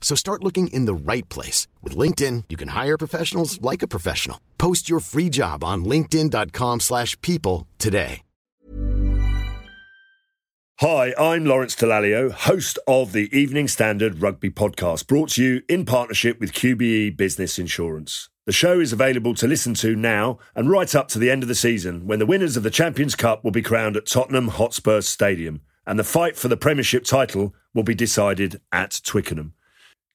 So start looking in the right place. With LinkedIn, you can hire professionals like a professional. Post your free job on linkedin.com slash people today. Hi, I'm Lawrence Dallaglio, host of the Evening Standard Rugby Podcast, brought to you in partnership with QBE Business Insurance. The show is available to listen to now and right up to the end of the season when the winners of the Champions Cup will be crowned at Tottenham Hotspur Stadium and the fight for the Premiership title will be decided at Twickenham.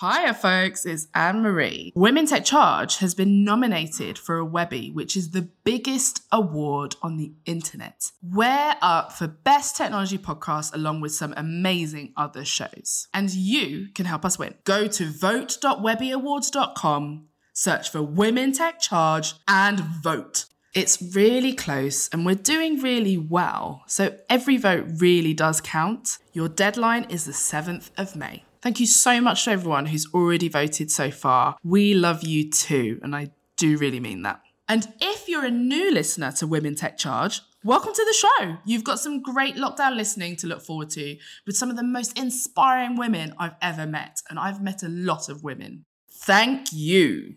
Hiya, folks, it's Anne Marie. Women Tech Charge has been nominated for a Webby, which is the biggest award on the internet. We're up for Best Technology Podcast along with some amazing other shows. And you can help us win. Go to vote.webbyawards.com, search for Women Tech Charge, and vote. It's really close and we're doing really well. So every vote really does count. Your deadline is the 7th of May. Thank you so much to everyone who's already voted so far. We love you too, and I do really mean that. And if you're a new listener to Women Tech Charge, welcome to the show. You've got some great lockdown listening to look forward to with some of the most inspiring women I've ever met, and I've met a lot of women. Thank you.